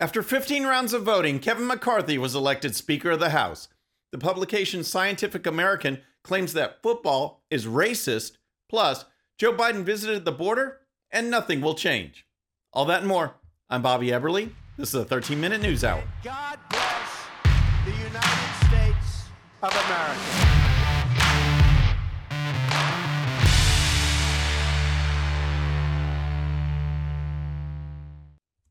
After 15 rounds of voting, Kevin McCarthy was elected Speaker of the House. The publication Scientific American claims that football is racist, plus, Joe Biden visited the border and nothing will change. All that and more. I'm Bobby Eberle. This is a 13 minute news hour. God bless the United States of America.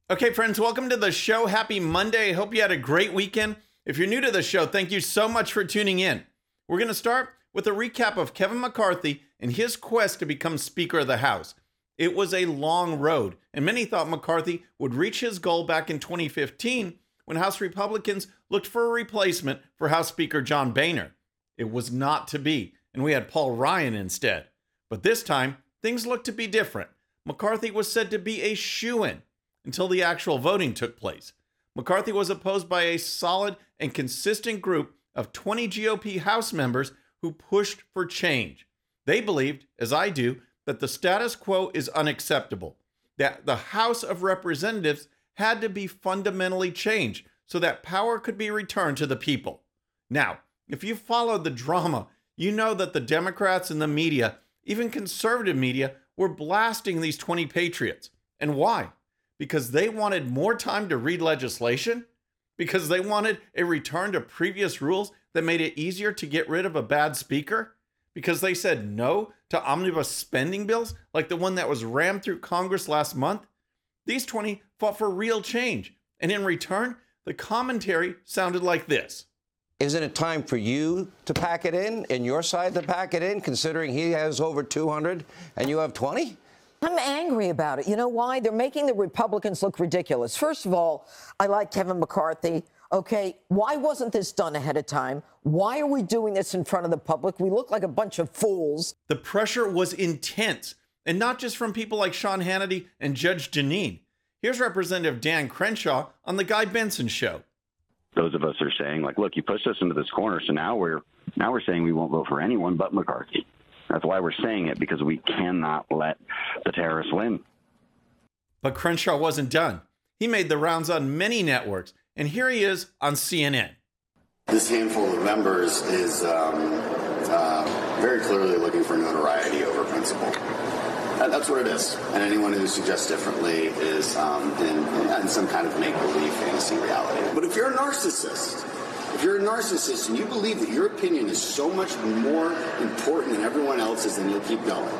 Okay, friends, welcome to the show. Happy Monday. Hope you had a great weekend. If you're new to the show, thank you so much for tuning in. We're going to start with a recap of Kevin McCarthy and his quest to become Speaker of the House. It was a long road, and many thought McCarthy would reach his goal back in 2015 when House Republicans looked for a replacement for House Speaker John Boehner. It was not to be, and we had Paul Ryan instead. But this time, things looked to be different. McCarthy was said to be a shoo in until the actual voting took place. McCarthy was opposed by a solid and consistent group of 20 GOP House members who pushed for change. They believed, as I do, that the status quo is unacceptable, that the House of Representatives had to be fundamentally changed so that power could be returned to the people. Now, if you followed the drama, you know that the Democrats and the media, even conservative media, were blasting these 20 patriots. And why? Because they wanted more time to read legislation, because they wanted a return to previous rules that made it easier to get rid of a bad speaker, because they said no to omnibus spending bills like the one that was rammed through Congress last month. These 20 fought for real change. And in return, the commentary sounded like this. Isn't it time for you to pack it in and your side to pack it in, considering he has over 200 and you have 20? I'm angry about it. You know why? They're making the Republicans look ridiculous. First of all, I like Kevin McCarthy. Okay, why wasn't this done ahead of time? Why are we doing this in front of the public? We look like a bunch of fools. The pressure was intense, and not just from people like Sean Hannity and Judge Jeanine. Here's Representative Dan Crenshaw on the Guy Benson show. Those of us are saying, like, look, you pushed us into this corner, so now we're now we're saying we won't vote for anyone but McCarthy. That's why we're saying it because we cannot let the terrorists win. But Crenshaw wasn't done. He made the rounds on many networks, and here he is on CNN. This handful of members is um, uh, very clearly looking for notoriety over principle. And that's what it is. And anyone who suggests differently is um, in, in some kind of make believe fantasy reality. But if you're a narcissist, if you're a narcissist and you believe that your opinion is so much more important than everyone else's, then you'll keep going.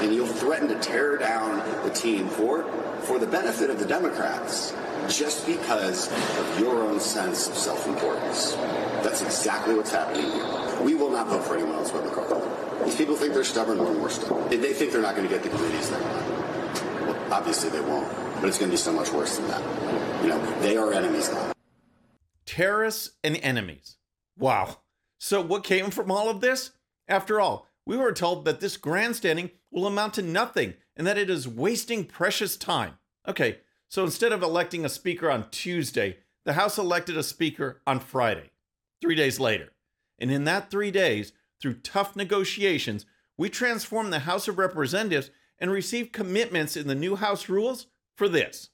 And you'll threaten to tear down the team for, for the benefit of the Democrats just because of your own sense of self-importance. That's exactly what's happening here. We will not vote for anyone else but McCarthy. These people think they're stubborn we're stubborn. They think they're not going to get the committees they want. Well, obviously they won't, but it's going to be so much worse than that. You know, they are enemies now terrorists and enemies. Wow. So, what came from all of this? After all, we were told that this grandstanding will amount to nothing and that it is wasting precious time. Okay, so instead of electing a speaker on Tuesday, the House elected a speaker on Friday, three days later. And in that three days, through tough negotiations, we transformed the House of Representatives and received commitments in the new House rules for this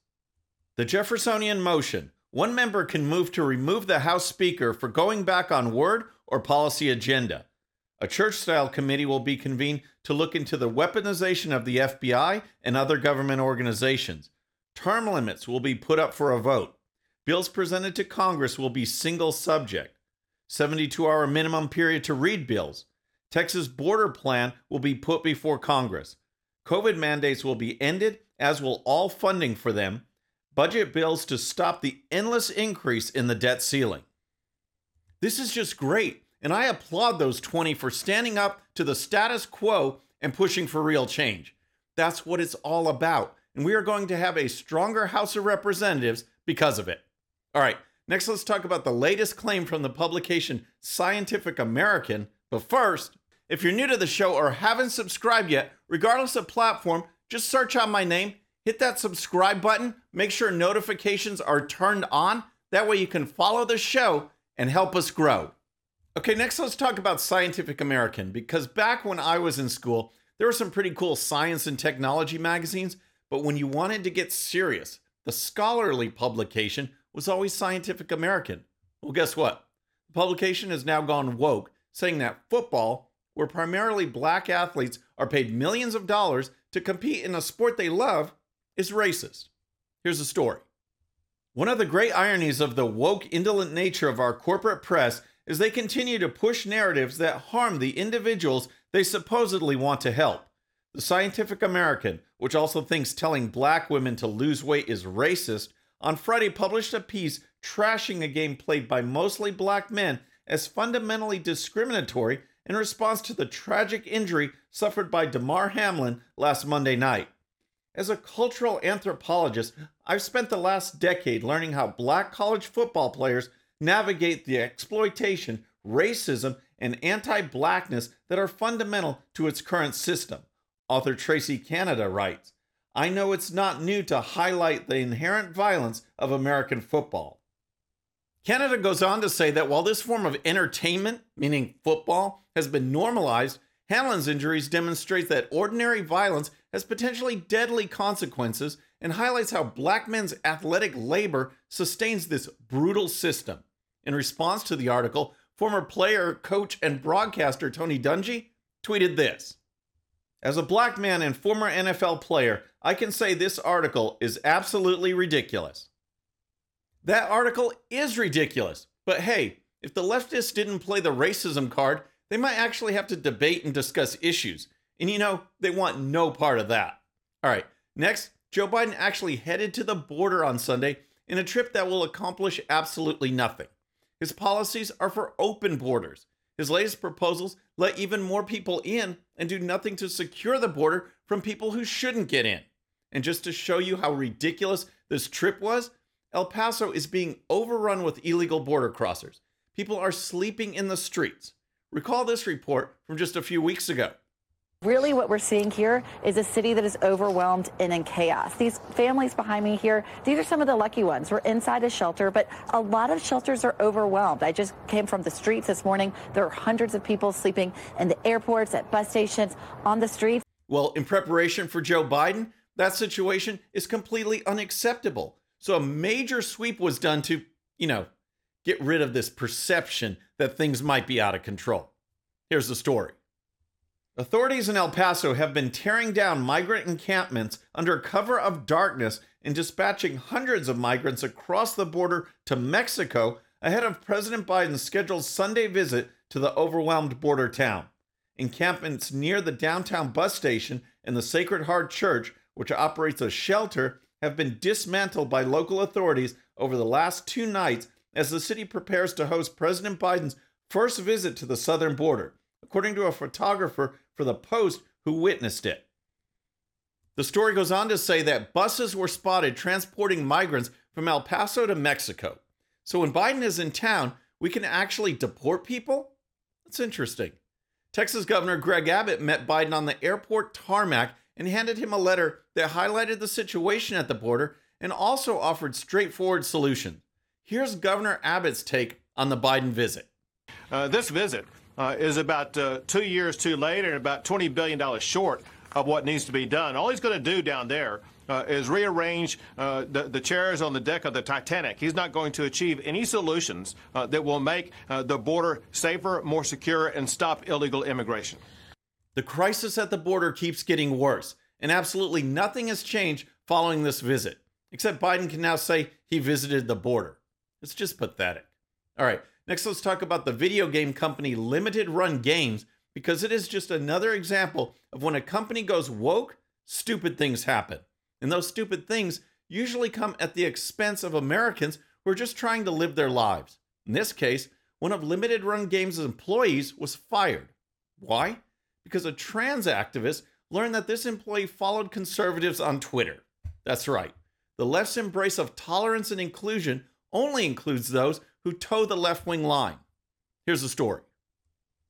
the Jeffersonian motion one member can move to remove the House Speaker for going back on word or policy agenda. A church style committee will be convened to look into the weaponization of the FBI and other government organizations. Term limits will be put up for a vote. Bills presented to Congress will be single subject. 72 hour minimum period to read bills. Texas border plan will be put before Congress. COVID mandates will be ended, as will all funding for them, budget bills to stop the endless increase in the debt ceiling. This is just great, and I applaud those 20 for standing up to the status quo and pushing for real change. That's what it's all about, and we are going to have a stronger House of Representatives because of it. All right, next let's talk about the latest claim from the publication Scientific American. But first, if you're new to the show or haven't subscribed yet, regardless of platform, just search out my name hit that subscribe button. Make sure notifications are turned on. That way you can follow the show and help us grow. Okay, next let's talk about Scientific American because back when I was in school, there were some pretty cool science and technology magazines, but when you wanted to get serious, the scholarly publication was always Scientific American. Well, guess what? The publication has now gone woke, saying that football, where primarily black athletes are paid millions of dollars to compete in a sport they love, is racist. Here's the story. One of the great ironies of the woke, indolent nature of our corporate press is they continue to push narratives that harm the individuals they supposedly want to help. The Scientific American, which also thinks telling black women to lose weight is racist, on Friday published a piece trashing a game played by mostly black men as fundamentally discriminatory in response to the tragic injury suffered by Damar Hamlin last Monday night. As a cultural anthropologist, I've spent the last decade learning how black college football players navigate the exploitation, racism, and anti blackness that are fundamental to its current system. Author Tracie Canada writes I know it's not new to highlight the inherent violence of American football. Canada goes on to say that while this form of entertainment, meaning football, has been normalized, Hamlin's injuries demonstrate that ordinary violence has potentially deadly consequences and highlights how black men's athletic labor sustains this brutal system. In response to the article, former player, coach, and broadcaster Tony Dungy tweeted this as a black man and former NFL player, I can say this article is absolutely ridiculous. That article is ridiculous. But hey, if the leftists didn't play the racism card, they might actually have to debate and discuss issues. And you know, they want no part of that. All right, next, Joe Biden actually headed to the border on Sunday in a trip that will accomplish absolutely nothing. His policies are for open borders. His latest proposals let even more people in and do nothing to secure the border from people who shouldn't get in. And just to show you how ridiculous this trip was, El Paso is being overrun with illegal border crossers. People are sleeping in the streets. Recall this report from just a few weeks ago. Really, what we're seeing here is a city that is overwhelmed and in chaos. These families behind me here, these are some of the lucky ones. We're inside a shelter, but a lot of shelters are overwhelmed. I just came from the streets this morning. There are hundreds of people sleeping in the airports, at bus stations, on the streets. Well, in preparation for Joe Biden, that situation is completely unacceptable. So a major sweep was done to, you know, get rid of this perception that things might be out of control. Here's the story. Authorities in El Paso have been tearing down migrant encampments under cover of darkness and dispatching hundreds of migrants across the border to Mexico ahead of President Biden's scheduled Sunday visit to the overwhelmed border town. Encampments near the downtown bus station and the Sacred Heart Church, which operates a shelter, have been dismantled by local authorities over the last two nights as the city prepares to host President Biden's first visit to the southern border, according to a photographer for the Post who witnessed it. The story goes on to say that buses were spotted transporting migrants from El Paso to Mexico. So when Biden is in town, we can actually deport people? That's interesting. Texas Governor Greg Abbott met Biden on the airport tarmac and handed him a letter that highlighted the situation at the border and also offered straightforward solutions. Here's Governor Abbott's take on the Biden visit. Uh, this visit uh, is about uh, two years too late and about $20 billion short of what needs to be done. All he's going to do down there uh, is rearrange uh, the, the, chairs on the deck of the Titanic. He's not going to achieve any solutions uh, that will make uh, the border safer, more secure, and stop illegal immigration. The crisis at the border keeps getting worse, and absolutely nothing has changed following this visit, except Biden can now say he visited the border. It's just pathetic. All right, Next, let's talk about the video game company Limited Run Games because it is just another example of when a company goes woke, stupid things happen. And those stupid things usually come at the expense of Americans who are just trying to live their lives. In this case, one of Limited Run Games' employees was fired. Why? Because a trans activist learned that this employee followed conservatives on Twitter. That's right. The left's embrace of tolerance and inclusion only includes those who toe the left wing line. Here's the story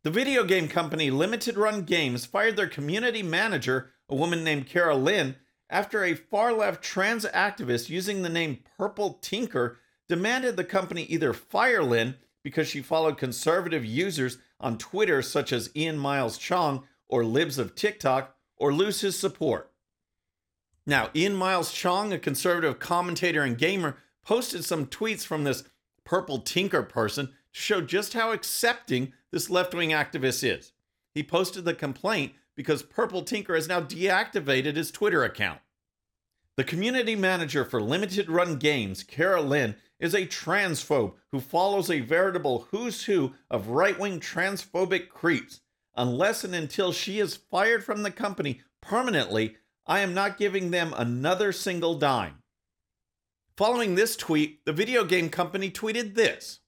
The video game company Limited Run Games fired their community manager, a woman named Kara Lynn, after a far left trans activist using the name Purple Tinker demanded the company either fire Lynn because she followed conservative users on Twitter, such as Ian Miles Cheong or Libs of TikTok, or lose his support. Now, Ian Miles Cheong, a conservative commentator and gamer, posted some tweets from this purple tinker person to show just how accepting this left wing activist is. He posted the complaint because Purple Tinker has now deactivated his Twitter account. The community manager for Limited Run Games, Kara Lynn, is a transphobe who follows a veritable who's who of right wing transphobic creeps. Unless and until she is fired from the company permanently, I am not giving them another single dime. Following this tweet, the video game company tweeted this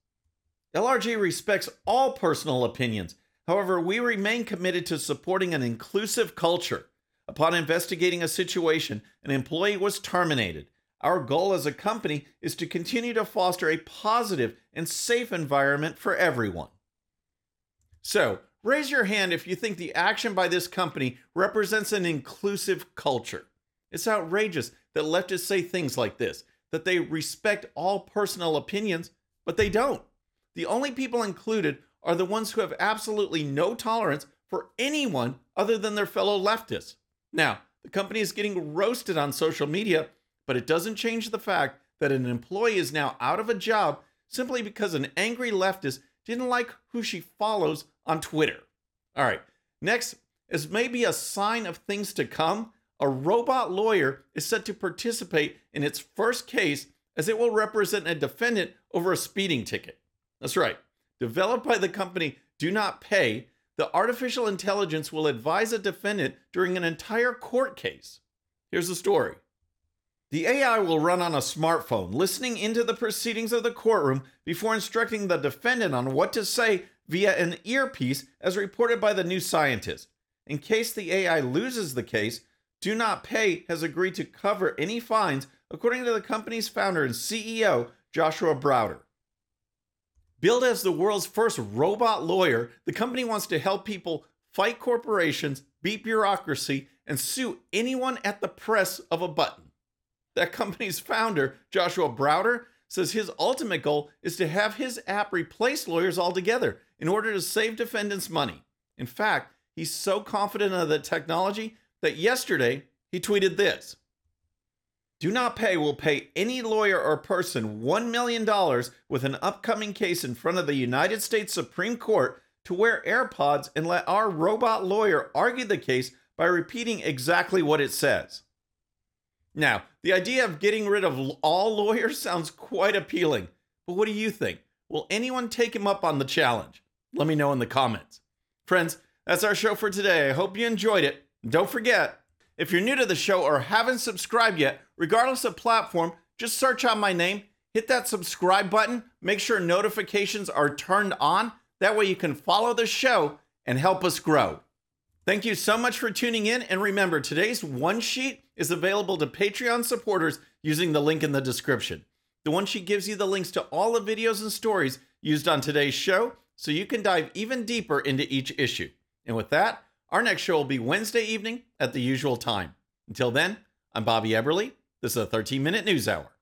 LRG respects all personal opinions. However, we remain committed to supporting an inclusive culture. Upon investigating a situation, an employee was terminated. Our goal as a company is to continue to foster a positive and safe environment for everyone. So, raise your hand if you think the action by this company represents an inclusive culture. It's outrageous that leftists say things like this that they respect all personal opinions, but they don't. The only people included are the ones who have absolutely no tolerance for anyone other than their fellow leftists. Now, the company is getting roasted on social media, but it doesn't change the fact that an employee is now out of a job simply because an angry leftist didn't like who she follows on Twitter. All right, next, as maybe a sign of things to come, a robot lawyer is set to participate in its first case as it will represent a defendant over a speeding ticket. That's right. Developed by the company Do Not Pay, the artificial intelligence will advise a defendant during an entire court case. Here's the story. The AI will run on a smartphone, listening into the proceedings of the courtroom before instructing the defendant on what to say via an earpiece, as reported by the New Scientist. In case the AI loses the case, Do Not Pay has agreed to cover any fines, according to the company's founder and CEO, Joshua Browder. Billed as the world's first robot lawyer, the company wants to help people fight corporations, beat bureaucracy, and sue anyone at the press of a button. That company's founder, Joshua Browder, says his ultimate goal is to have his app replace lawyers altogether in order to save defendants money. In fact, he's so confident of the technology that yesterday he tweeted this Do Not Pay will pay any lawyer or person $1 million with an upcoming case in front of the United States Supreme Court to wear AirPods and let our robot lawyer argue the case by repeating exactly what it says. Now, the idea of getting rid of all lawyers sounds quite appealing, but what do you think? Will anyone take him up on the challenge? Let me know in the comments. Friends, that's our show for today. I hope you enjoyed it. Don't forget, if you're new to the show or haven't subscribed yet, regardless of platform, just search out my name, hit that subscribe button, make sure notifications are turned on. That way you can follow the show and help us grow. Thank you so much for tuning in. And remember, today's one sheet is available to Patreon supporters using the link in the description. The one sheet gives you the links to all the videos and stories used on today's show so you can dive even deeper into each issue. And with that, our next show will be Wednesday evening at the usual time. Until then, I'm Bobby Eberle. This is a 13 minute news hour.